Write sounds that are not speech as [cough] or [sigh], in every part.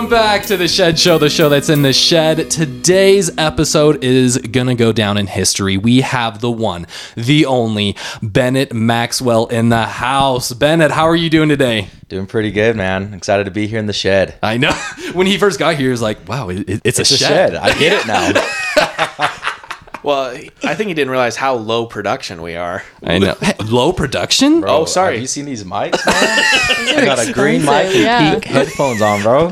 Welcome back to the Shed Show, the show that's in the shed. Today's episode is gonna go down in history. We have the one, the only Bennett Maxwell in the house. Bennett, how are you doing today? Doing pretty good, man. Excited to be here in the shed. I know [laughs] when he first got here, he was like, "Wow, it, it- it's, It's a, a shed." shed. I get it now. [laughs] Well, I think he didn't realize how low production we are. I know. [laughs] Low production. Bro, Oh, sorry. Have you seen these mics, man? [laughs] I got a green mic and yeah. pink headphones on, bro. [laughs]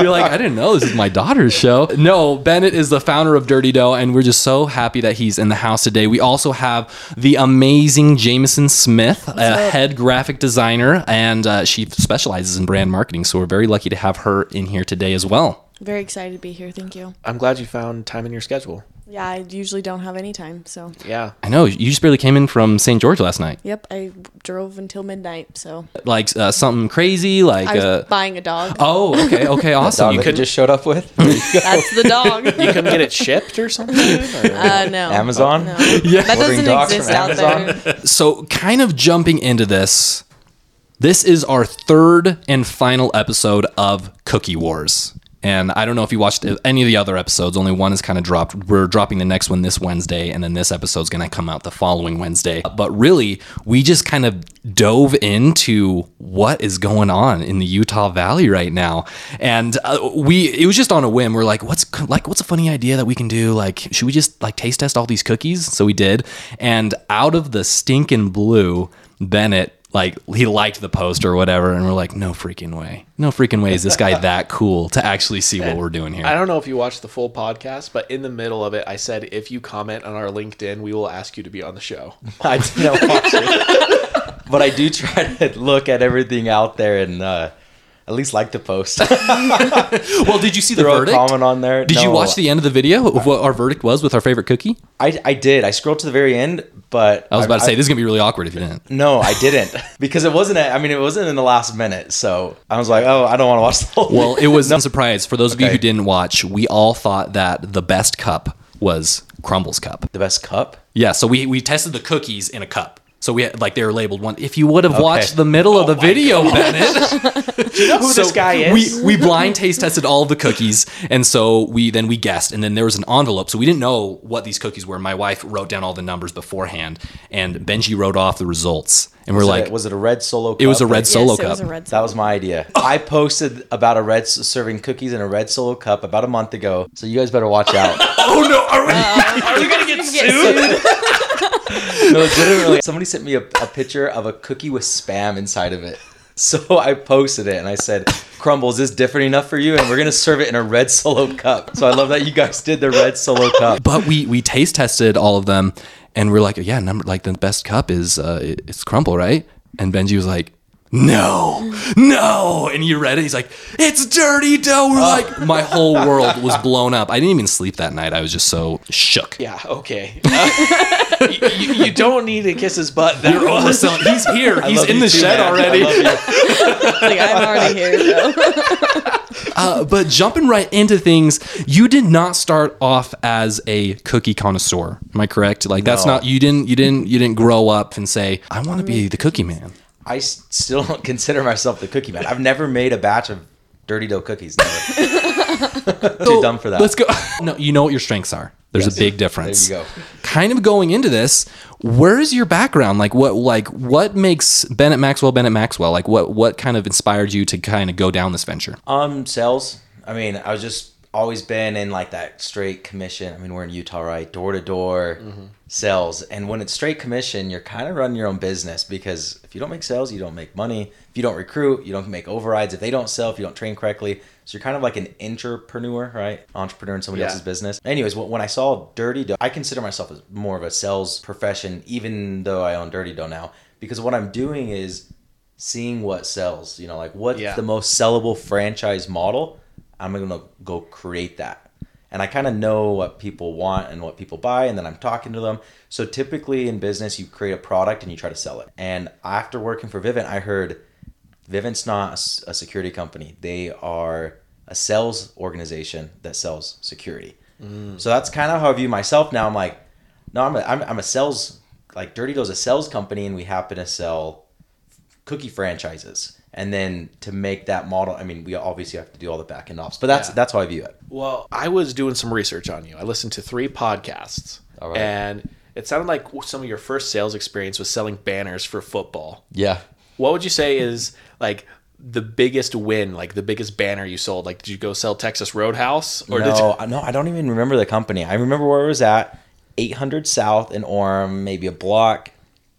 You're like, I didn't know this is my daughter's show. No, Bennett is the founder of Dirty Dough, and we're just so happy that he's in the house today. We also have the amazing Jameson Smith, a head graphic designer, and uh, she specializes in brand marketing. So we're very lucky to have her in here today as well. Very excited to be here. Thank you. I'm glad you found time in your schedule. Yeah, I usually don't have any time. So, Yeah. I know you just barely came in from St. George last night. yep, I drove until midnight. So, Like uh, something crazy, like I was uh, buying a dog. oh, okay, okay, [laughs] awesome. Dog You could just showed up with? There you go. That's the dog. [laughs] You couldn't get it shipped or something? Or- Uh, no. Amazon? No. [laughs] Yeah. That Ordering doesn't dogs exist from out Amazon? there. So, kind of jumping into this, this is our third and final episode of Cookie Wars. And I don't know if you watched any of the other episodes, only one is kind of dropped. We're dropping the next one this Wednesday, and then this episode's going to come out the following Wednesday. But really, we just kind of dove into what is going on in the Utah Valley right now. And uh, we, it was just on a whim. We're like, what's like, what's a funny idea that we can do? Like, should we just like taste test all these cookies? So we did. And out of the stinking blue, Bennett like he liked the post or whatever and we're like no freaking way no freaking way is this guy [laughs] that cool to actually see what we're doing here. I don't know if you watched the full podcast, but in the middle of it, I said if you comment on our LinkedIn, we will ask you to be on the show. [laughs] I didn't watch it. [laughs] But I do try to look at everything out there and uh, at least like the post. [laughs] [laughs] well did you see the Throw a verdict comment on there. did you watch the end of the video of what our verdict was with our favorite cookie I, I did. I scrolled to the very end, but i was about to say I, this is gonna be really awkward if you didn't [laughs] No, I didn't because it wasn't. I mean, it wasn't in the last minute. So I was like, oh, I don't want to watch the whole. well it was no surprise for those of you who didn't watch we all thought that the best cup was Crumbl's cup the best cup. yeah so we we tested the cookies in a cup so we had, like they were labeled one. If you would have watched the middle of the oh video, Bennett, [laughs] You know who this guy is? We we blind taste tested all of the cookies, and so we then we guessed, and then there was an envelope, so we didn't know what these cookies were. My wife wrote down all the numbers beforehand, and Benji wrote off the results, and we're Was like, it, was it a red solo? Cup? it was a red Yes, solo it cup. was a red That was my idea. I posted about a red serving cookies in a red solo cup about a month ago. So you guys better watch out. [laughs] oh no! Are we? Uh, [laughs] are we gonna get sued? [laughs] no, legitimately, somebody sent me a, a picture of a cookie with spam inside of it. So I posted it and I said, "Crumbl, is this different enough for you?" And we're gonna serve it in a red solo cup. So I love that you guys did the red solo cup. but we we taste tested all of them, and we're like, yeah, number like the best cup is uh, it- it's Crumbl, right? And Benji was like. No, no, and you read it. He's like, "It's dirty dough." We're like, my whole world was [laughs] blown up. I didn't even sleep that night. I was just so shook. Yeah, okay. [laughs] you, you- you don't need to kiss his butt. That You're was- overselling. He's here. I He's in the too, shed man. already. I love you. [laughs] Like, I'm already here. So. [laughs] Uh, but jumping right into things, you did not start off as a cookie connoisseur. Am I correct? Like that's No. not you didn't you didn't you didn't grow up and say I want to be the cookie man. I still don't [laughs] consider myself the cookie man. I've never made a batch of dirty dough cookies. Never. [laughs] Too dumb for that. Let's go. [laughs] No, you know what your strengths are. There's Yes. a big difference. There you go. Kind of going into this, where is your background? Like what like what makes Bennett Maxwell Bennett Maxwell? Like what what kind of inspired you to kind of go down this venture? Um, sales. I mean, I was just always been in like that straight commission. I mean, we're in Utah, right? Door to door mm-hmm. sales. And when it's straight commission, you're kind of running your own business because if you don't make sales, you don't make money. If you don't recruit, you don't make overrides. If they don't sell, if you don't train correctly, so you're kind of like an entrepreneur, right? Entrepreneur in somebody Yeah. else's business. Anyways, when I saw Dirty Dough, I consider myself as more of a sales profession, even though I own Dirty Dough now, because what I'm doing is seeing what sells. You know, like what's Yeah. the most sellable franchise model. I'm gonna go create that, and I kind of know what people want and what people buy, and then I'm talking to them. So typically in business, you create a product and you try to sell it. And after working for Vivint, I heard Vivint's not a security company; they are a sales organization that sells security. Mm. So that's kind of how I view myself now. I'm like, no, I'm a, I'm, I'm a sales like Dirty Dough's a sales company, and we happen to sell cookie franchises. And then to make that model, I mean, we obviously have to do all the back end ops, but that's Yeah. that's how I view it. Well, I was doing some research on you. I listened to three podcasts, All right. and it sounded like some of your first sales experience was selling banners for football. Yeah. What would you say is like the biggest win, like the biggest banner you sold? Like, did you go sell Texas Roadhouse, or did no, you? I- no, I don't even remember the company. I remember where it was at, 800 South in Orem, maybe a block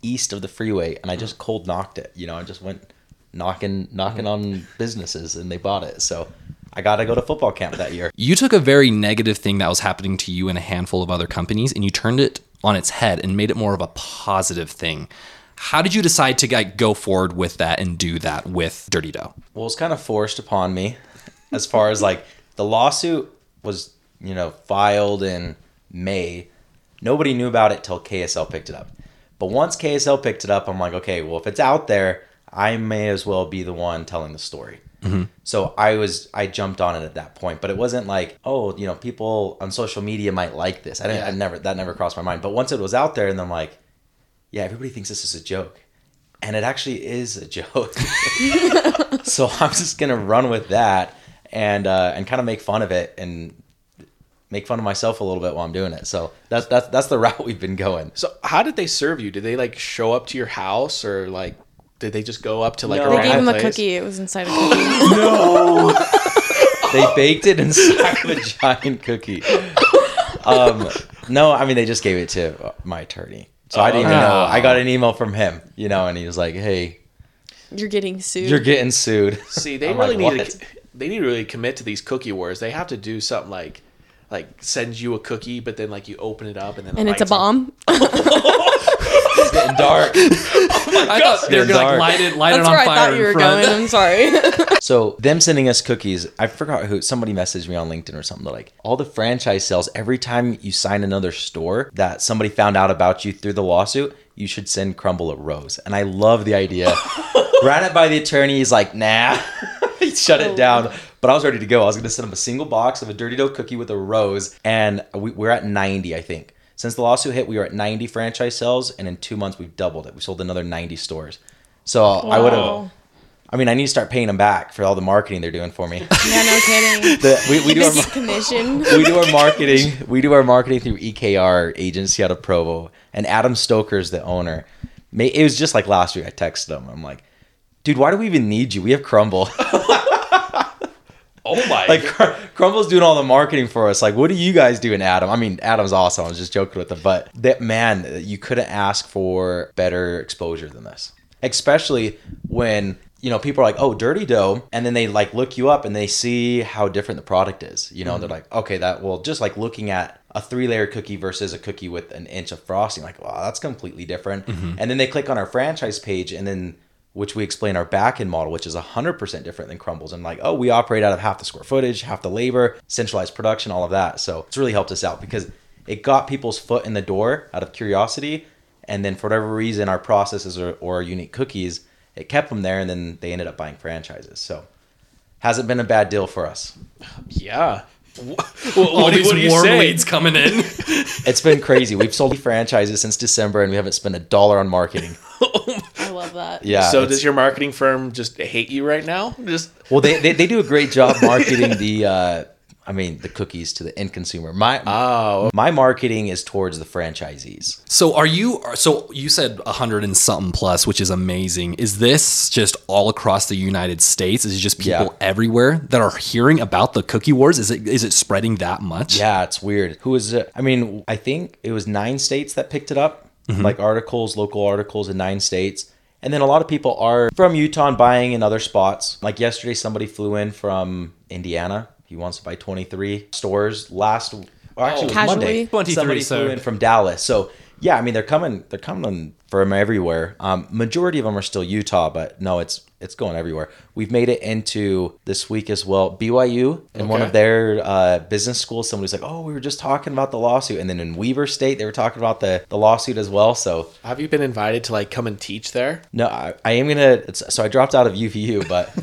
east of the freeway, and I just cold knocked it. You know, I just went knocking knocking on businesses, and they bought it. So I got to go to football camp that year. You took a very negative thing that was happening to you and a handful of other companies and you turned it on its head and made it more of a positive thing. How did you decide to like, go forward with that and do that with Dirty Dough? Well, it's kind of forced upon me, as far as like the lawsuit was, you know, filed in May. Nobody knew about it till KSL picked it up. But once KSL picked it up, I'm like, okay, well, if it's out there, I may as well be the one telling the story. So I was, I jumped on it at that point, but it wasn't like, oh, you know, people on social media might like this. I didn't, I never, that never crossed my mind. But once it was out there, and I'm like, yeah, everybody thinks this is a joke. And it actually is a [laughs] joke. [laughs] so I'm just gonna run with that and uh, and kind of make fun of it and make fun of myself a little bit while I'm doing it. So that's that's that's the [laughs] route we've been going. So, how did they serve you? Did they like show up to your house, or like did they just go up to like No. a They They gave random him a place? cookie. It was inside a [gasps] cookie. No. they baked it inside of a giant cookie. Um, no, I mean they just gave it to my attorney. So I didn't even know. I got an email from him, you know, and he was like, "Hey, You're getting sued. you're getting sued." See, [laughs] they I'm really like, need "What?" to. They need to really commit to these cookie wars. They have to do something like, like send you a cookie, but then like you open it up and then it and it's a bomb. [laughs] It's getting dark. [laughs] Oh I thought they were Getting gonna like, dark. light it, light That's it on where I fire thought in you were front. going. I'm sorry. [laughs] So them sending us cookies, I forgot who. Somebody messaged me on LinkedIn or something. They're like, all the franchise sales. Every time you sign another store that somebody found out about you through the lawsuit, you should send Crumbl a rose. And I love the idea. Ran it by the attorney. He's like, nah. he shut it oh. down. But I was ready to go. I was going to send him a single box of a dirty dough cookie with a rose, and we, we're at 90, I think. Since the lawsuit hit, we were at 90 franchise sales, and in two months we've doubled it. We sold another 90 stores. So I would have. I mean, I need to start paying them back for all the marketing they're doing for me. [laughs] Yeah, no kidding. [laughs] The, we, we do our commission. [laughs] we do our marketing. We do our marketing through EKR agency out of Provo, and Adam Stoker's the owner. It was just like last week. I texted him. I'm like, dude, why do we even need you? We have Crumbl. Oh my! [laughs] like Cr- Crumbl's doing all the marketing for us. Like, what do you guys doing, Adam? I mean, Adam's awesome. I was just joking with him, but that man, you couldn't ask for better exposure than this. Especially when you know people are like, "Oh, dirty dough," and then they like look you up and they see how different the product is. You know, they're mm-hmm. like, "Okay, that well, just like looking at a three-layer cookie versus a cookie with an inch of frosting, like, wow, that's completely different." Mm-hmm. And then they click on our franchise page, and then which we explain our back end model, which is 100% different than Crumbl's. And like, oh, we operate out of half the square footage, half the labor, centralized production, all of that. So it's really helped us out because it got people's foot in the door out of curiosity. And then for whatever reason, our processes or, or our unique cookies, it kept them there. And then they ended up buying franchises. So hasn't been a bad deal for us. yeah. What, [laughs] All what, these what do you warm leads coming in. It's been crazy. We've sold franchises since December and we haven't spent a dollar on marketing. I [laughs] oh love that. Yeah. so does your marketing firm just hate you right now? Just Well, they, they, they do a great job [laughs] marketing the, uh, I mean, the cookies to the end consumer. My oh, my marketing is towards the franchisees. So are you? So you said a hundred and something plus, which is amazing. Is this just all across the United States? Is it just people Yeah. everywhere that are hearing about the cookie wars? Is it is it spreading that much? Yeah, it's weird. Who is it? I mean, I think it was nine states that picked it up, like articles, local articles in nine states. And then a lot of people are from Utah and buying in other spots. Like yesterday, somebody flew in from Indiana. He wants to buy 23 stores. Last, well, actually, it was Casually. Monday. 23, somebody so- flew in from Dallas. So yeah, I mean, they're coming. They're coming from everywhere. Um, majority of them are still Utah, but no, it's it's going everywhere. We've made it into this week as well. BYU in one of their uh, business schools. Somebody's like, "Oh, we were just talking about the lawsuit," and then in Weber State, they were talking about the the lawsuit as well. So have you been invited to like come and teach there? no, I, I am gonna. It's, so I dropped out of UVU, but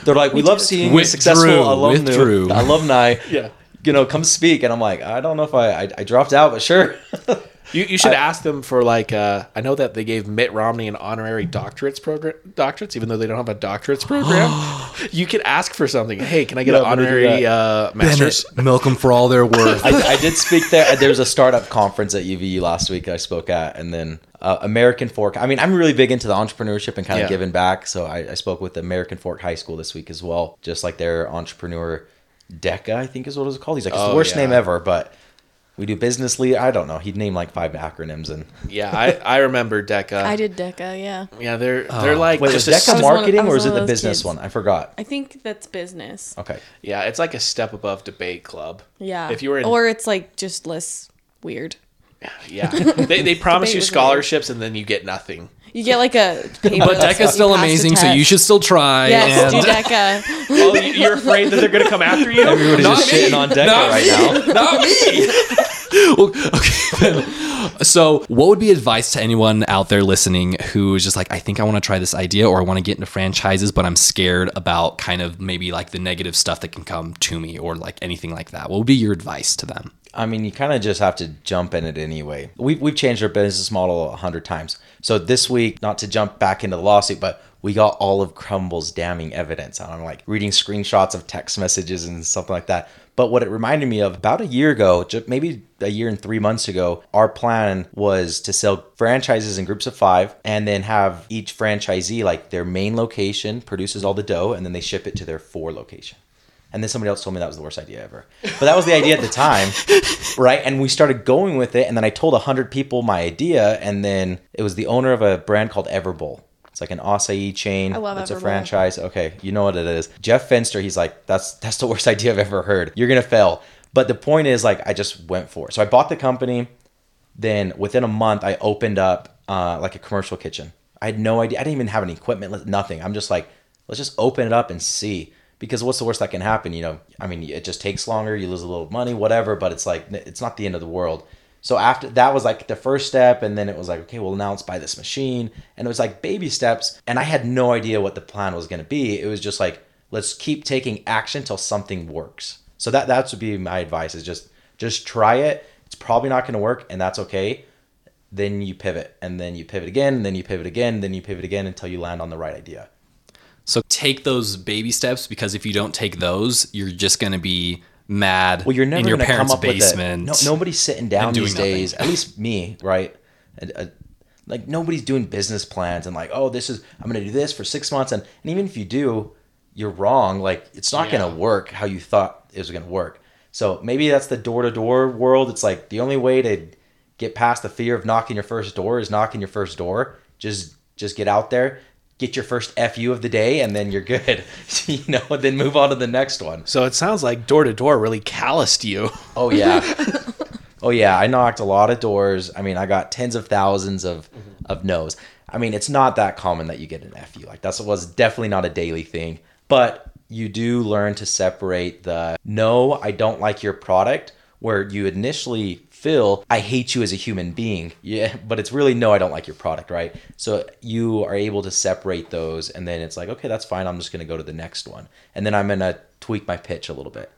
[laughs] they're like, "We love seeing Withdrew, successful alumni, withdrew. alumni, [laughs] Yeah. you know, come speak." And I'm like, I don't know if I I, I dropped out, but sure. [laughs] You, you should ask them for like uh, I know that they gave Mitt Romney an honorary doctorates program doctorates even though they don't have a doctorates program. [gasps] you could ask for something. Hey, can I get Yeah, an I'm gonna do honorary uh, master's? Bennett, milk them for all their [laughs] worth. I, I did speak there. There was a startup conference at UVU last week I spoke at, and then uh, American Fork. I mean, I'm really big into the entrepreneurship and kind of Yeah. giving back. So I, I spoke with American Fork High School this week as well, just like their entrepreneur DECA, I think is what it was called. He's like, it's Oh, the worst yeah. name ever, but we do business lead. I don't know. He'd name like five acronyms and Yeah, I, I remember Deca. I did DECA, yeah. Yeah, they're oh. they're like wait, was just a, DECA I was one of- marketing I or was is it one the those business kids. one? I forgot. I think that's business. Okay. yeah, it's like a step above debate club. Yeah. If you were in or it's like just less weird. yeah, they, they [laughs] promise Debate you was scholarships and then you get nothing. You get like a [laughs] paper but that says DECA's still you the amazing, so test. you should still try. Yes, and- do DECA. Oh, [laughs] you- you're afraid that they're gonna come after you? Everybody's Not just me. shitting on DECA Not right me. now. Not me. Okay. [laughs] So, what would be advice to anyone out there listening who is just like, I think I want to try this idea or I want to get into franchises, but I'm scared about kind of maybe like the negative stuff that can come to me or like anything like that? What would be your advice to them? I mean, you kind of just have to jump in it anyway. We've, we've changed our business model a hundred times. So this week, not to jump back into the lawsuit, but we got all of Crumbl's damning evidence. And I'm like reading screenshots of text messages and something like that. But what it reminded me of about a year ago, maybe a year and three months ago, our plan was to sell franchises in groups of five and then have each franchisee, like their main location, produces all the dough and then they ship it to their four location. And then somebody else told me that was the worst idea ever. But that was the idea at the time, [laughs] right? And we started going with it. And then I told 100 people my idea. And then it was the owner of a brand called Everbowl. It's like an acai chain. I love It's a franchise. Okay, you know what it is. Jeff Fenster, he's like, that's that's the [laughs] worst idea I've ever heard. You're gonna fail. But the point is, like, I just went for it. So I bought the company. Then within a month, I opened up uh, like a commercial kitchen. I had no idea. I didn't even have any equipment. Nothing. I'm just like, let's just open it up and see. Because what's the worst that can happen? You know, I mean, it just takes longer. You lose a little money, whatever. But it's like it's not the end of the world. So after that was like the first step, and then it was like, okay, well now let's buy this machine, and it was like baby steps. And I had no idea what the plan was going to be. It was just like, let's keep taking action till something works. So that that would be my advice: is just just try it. It's probably not going to work, and that's okay then you pivot and then you pivot again and then you pivot again and then you pivot again until you land on the right idea So, take those baby steps because if you don't take those, you're just going to be mad well you're never in your going to come up basement. with it no, nobody's sitting down these nothing. days at least me right uh, like nobody's doing business plans and like oh this is i'm going to do this for six months and, and even if you do you're wrong like it's not Yeah. going to work how you thought it was going to work so maybe that's the door-to-door world it's like the only way to get past the fear of knocking your first door is knocking your first door just just get out there get your first fu of the day and then you're good [laughs] you know then move on to the next one So it sounds like door to door really calloused you. [laughs] Oh yeah. oh yeah, I knocked a lot of doors. I mean, I got tens of thousands of mm-hmm. of no's. I mean, it's not that common that you get an FU. Like that was definitely not a daily thing. But you do learn to separate the no, I don't like your product where you initially feel I hate you as a human being. Yeah, [laughs] but it's really no, I don't like your product, right? So you are able to separate those and then it's like, okay, that's fine. I'm just going to go to the next one. And then I'm going to tweak my pitch a little bit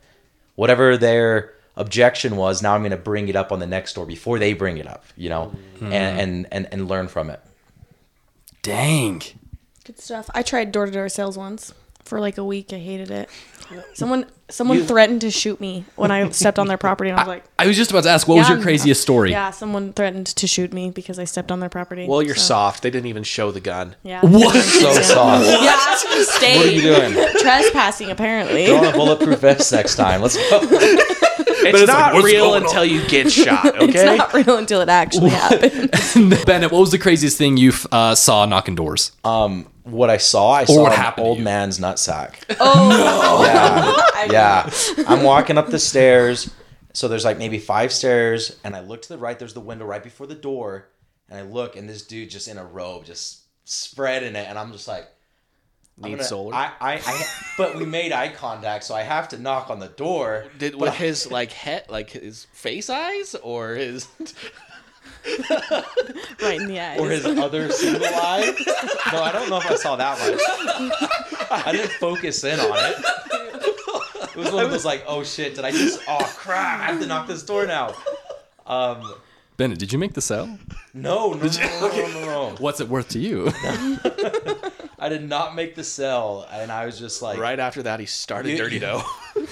whatever their objection was now i'm going to bring it up on the next door before they bring it up you know mm-hmm. and, and and and learn from it Dang. Good stuff. I tried door to door sales once for like a week. I hated it. Someone someone threatened to shoot me when I stepped on their property, and I was like, I was just about to ask, what was Yeah, your craziest story? Yeah, someone threatened to shoot me because I stepped on their property. Well, you're so- soft. They didn't even show the gun. Yeah. What? so [laughs] soft Yeah, that's a mistake. what are you doing Trespassing, apparently. throw on a bulletproof vest next time let's go [laughs] It's, it's not like, what's real going on? until you get shot. [laughs] Okay. It's not real until it actually happens. Bennett, what was the craziest thing you uh, saw knocking doors? um what i saw i saw an old you. man's nutsack Oh, [laughs] yeah [laughs] yeah i'm walking up the stairs so there's like maybe five stairs and i look to the right there's the window right before the door and i look and this dude just in a robe just spreading it and i'm just like I'm Need gonna- solar. I, I, I, but we made eye contact, so I have to knock on the door. Did with I- his [laughs] like head, like his face eyes, or his? Right in the eyes. or his other [laughs] single eye. No, I don't know if I saw that one. I didn't focus in on it. It was one of those like, oh shit, did I just? Oh crap! I have to knock this door now. Um, Bennett, did you make the sale? No, no, no, no, no, no, no. What's it worth to you? [laughs] I did not make the sell, and I was just like, Right after that, he started You- Dirty Dough. [laughs] there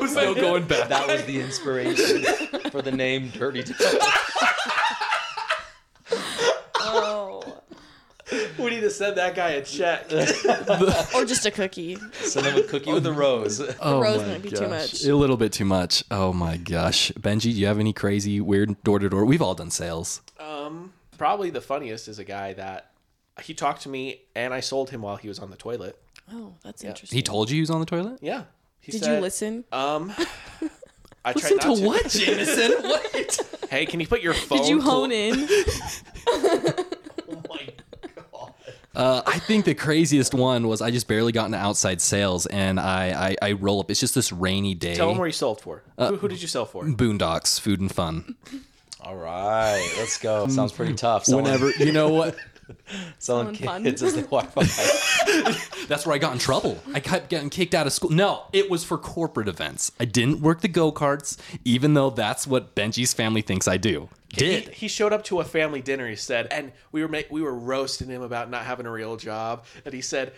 was no going back. that was the inspiration for the name Dirty Dough. Oh. We need to send that guy a check. [laughs] Or just a cookie. Send them a cookie with a [laughs] rose. Oh rose my might be too much. A little bit too much. Oh my gosh. Benji, do you have any crazy, weird door to door? We've all done sales. Um, probably the funniest is a guy that he talked to me and I sold him while he was on the toilet. Oh, that's interesting. He told you he was on the toilet? Yeah. He Did said, you listen? Um, [laughs] I Listen tried not to what, Jameson? what? Hey, can you put your phone? Did you clo- hone in? My god. Uh, I think the craziest one was I just barely got into outside sales and I, I, I roll up. It's just this rainy day. Tell him where you sold for. who, who did you sell for? Boondocks, food and fun. All right, let's go. Sounds pretty tough. Selling, Whenever, you know what? [laughs] selling Selling fun. kids as the Wi-Fi. [laughs] That's where I got in trouble. I kept getting kicked out of school. No, it was for corporate events. I didn't work the go karts, even though that's what Benji's family thinks I do. He, Did. he showed up to a family dinner. He said, and we were ma- we were roasting him about not having a real job. And he said,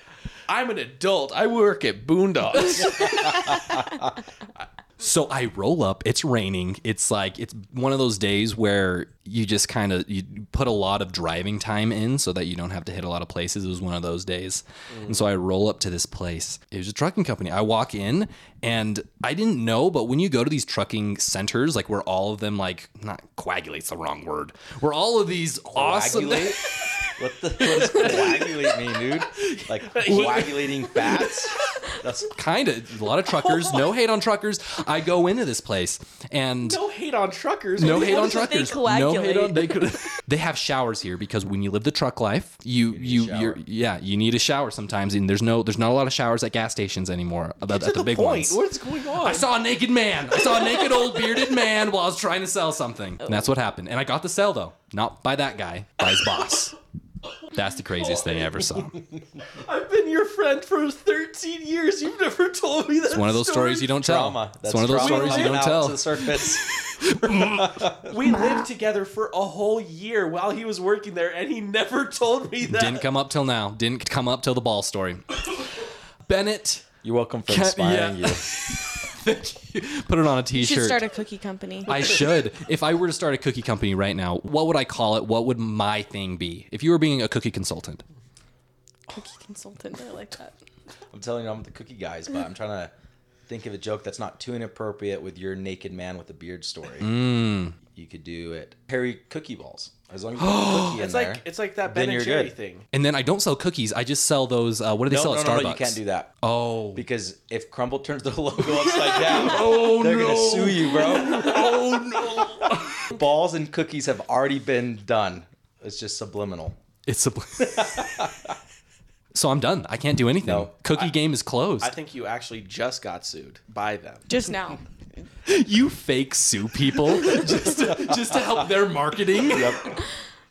"I'm an adult. I work at Boondocks." [laughs] So I roll up. It's raining. It's like it's one of those days where you just kind of you put a lot of driving time in so that you don't have to hit a lot of places. It was one of those days, and so I roll up to this place. It was a trucking company. I walk in, and I didn't know, but when you go to these trucking centers, like where all of them like not coagulate's the wrong word, where all of these awesome. [laughs] What the what does coagulate mean, dude? Like [laughs] coagulating fats? That's Kind of a lot of truckers. No [laughs] hate on truckers. I go into this place and no hate on truckers. No hate on is it they truckers. No hate on they could. [laughs] they have showers here because when you live the truck life, you you, a you're yeah you need a shower sometimes, and there's no there's not a lot of showers at gas stations anymore. At, at the, the big point. ones. What's going on? I saw a naked man. I saw a naked old bearded man while I was trying to sell something. And that's what happened. And I got the sell though, not by that guy, by his boss. That's the craziest thing I ever saw. [laughs] I've been your friend for 13 years. You've never told me that. It's one of those stories you don't tell. trauma. It's one of those trauma stories you don't out tell. To the surface. [laughs] We lived together for a whole year while he was working there, and he never told me that. Didn't come up till now. Didn't come up till the ball story. [laughs] Bennett, You're welcome for Can't- inspiring yeah. you. put it on a You should t-shirt. start a cookie company. I should. If I were to start a cookie company right now, what would I call it? What would my thing be? If you were being a cookie consultant. cookie consultant. I like that. I'm telling you, I'm the cookie guys, but I'm trying to think of a joke that's not too inappropriate with your naked man with a beard story. Mm. You could do it. Harry cookie balls. As long as you put a cookie [gasps] in It's there. like it's like that then Ben and you're Jerry good. thing. And then I don't sell cookies. I just sell those. Uh, what do they no, sell no, at no, Starbucks? no, you can't do that. Oh. Because if Crumbl turns the [laughs] logo upside [laughs] down, oh, they're gonna sue you, bro. [laughs] oh no! Balls and cookies have already been done. It's just subliminal. It's a. so I'm done. I can't do anything. No. Cookie game is closed. I think you actually just got sued by them. Just now. You fake sue people just to, just to help their marketing. Yep.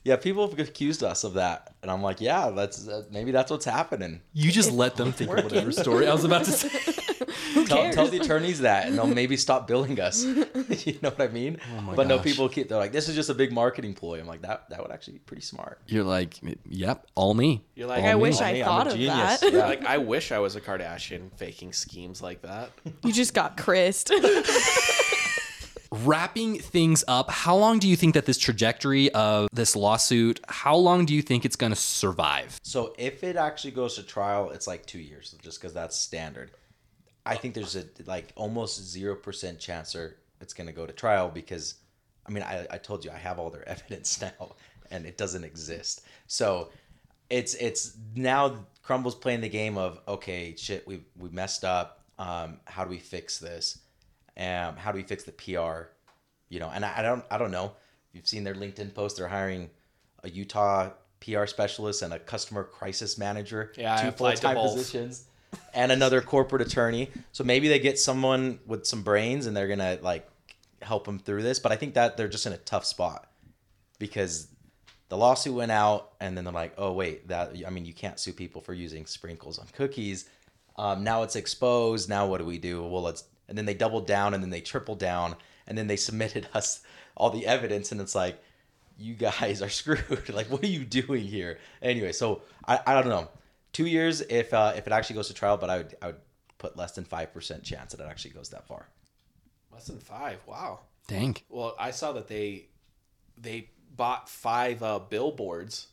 Yeah, people have accused us of that, and I'm like, yeah, that's uh, maybe that's what's happening. You just let them think of whatever story I was about to say. [laughs] Tell, tell the attorneys that, and they'll maybe stop billing us. [laughs] [laughs] you know what I mean? my but no, people keep. They're like, this is just a big marketing ploy. I'm like, that that would actually be pretty smart. You're like, yep, all me. You're like, All I me. wish I me, thought of genius. that. Yeah. like I wish I was a Kardashian faking schemes like that. You just got Christ. Wrapping things up how long do you think that this trajectory of this lawsuit how long do you think it's going to survive So if it actually goes to trial, it's like two years, just because that's standard. I think there's a like almost zero percent chance or it's going to go to trial because, I mean, I, I told you I have all their [laughs] evidence now, and it doesn't exist. So it's it's now Crumbl's playing the game of okay, shit, we we messed up. Um, how do we fix this? Um, how do we fix the PR? You know, and I, I don't I don't know. You've seen their LinkedIn post. They're hiring a Utah PR specialist and a customer crisis manager. Yeah, I applied to full-time positions, and another corporate attorney. So maybe they get someone with some brains and they're gonna like help them through this. But I think that they're just in a tough spot because the lawsuit went out and then they're like, oh wait, that I mean you can't sue people for using sprinkles on cookies. Um, now it's exposed. Now what do we do? Well, let's and then they doubled down and then they tripled down and then they submitted [laughs] us all the evidence, and it's like, you guys are [laughs] screwed. like, what are you doing here? Anyway, so I, I don't know. Two years if uh, if it actually goes to trial, but I would I would put less than five percent chance that it actually goes that far. Less than five. Wow. Dang. Well, I saw that they they bought five uh, billboards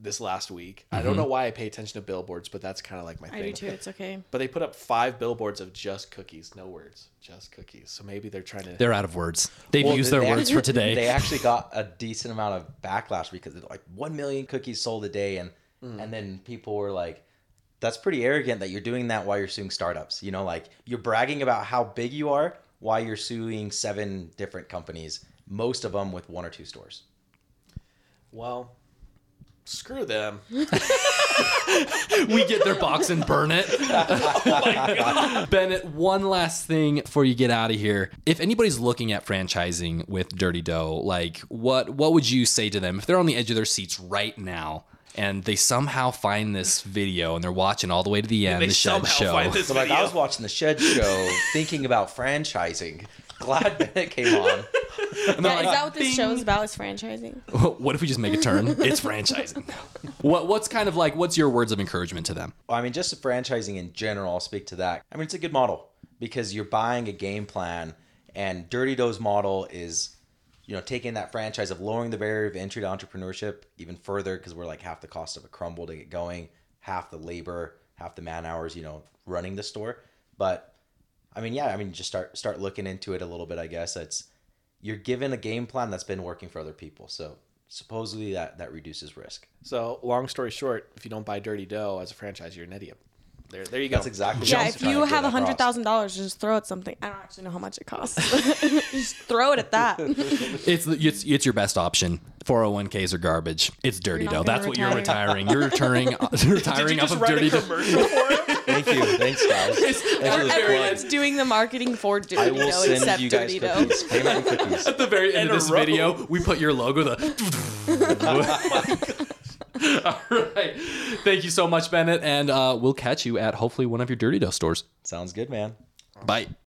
this last week. I don't mm-hmm. know why I pay attention to billboards, but that's kind of like my thing. I thing. do too. It's okay. [laughs] But they put up five billboards of just cookies, no words, just cookies. So maybe they're trying to. They're out of words. They've Well, used they- their they words actually- for today. They actually got [laughs] a decent amount of backlash because they're like one million cookies sold a day, and mm. and then people were like, "That's pretty arrogant that you're doing that while you're suing startups." You know, like you're bragging about how big you are while you're suing seven different companies, most of them with one or two stores. well, screw them. [laughs] we get their box and burn it. [laughs] oh Bennett, one last thing before you get out of here. If anybody's looking at franchising with Dirty Dough, like what what would you say to them if they're on the edge of their seats right now and they somehow find this video and they're watching all the way to the end, They the shed show. find this So like I was watching the Shed Show, thinking about franchising. Glad Bennett came on. Yeah, is that what this show is about? Is franchising? what if we just make a turn? [laughs] It's franchising. what what's kind of like what's your words of encouragement to them? Well, I mean, just franchising in general, I'll speak to that. I mean, it's a good model because you're buying a game plan, and Dirty Dough's model is, you know, taking that franchise of lowering the barrier of entry to entrepreneurship even further because we're like half the cost of a Crumbl to get going, half the labor, half the man hours, you know, running the store. But I mean, yeah, I mean, just start start looking into it a little bit. I guess it's you're given a game plan that's been working for other people, so supposedly that that reduces risk. So, long story short, if you don't buy Dirty Dough as a franchise, you're an idiot. There, there you go. That's exactly. Yeah, what I if was trying you have get a hundred across. thousand dollars, just throw at something. I don't actually know how much it costs. [laughs] just throw it at that. [laughs] It's it's it's your best option. 401ks are garbage. It's dirty dough. not gonna That's what you're retiring. You're retiring [laughs] retiring off of dirty dough. Commercial for him? Thank you, thanks guys. Thanks the plug. Everyone's doing the marketing for I Dirty will send except you guys Dirty Dough. cookies. Payment and cookies. At the very end And of this [laughs] video, we put your logo. The [laughs] [laughs] all right. Thank you so much, Bennett, and uh, we'll catch you at hopefully one of your dirty dough stores. Sounds good, man. Bye.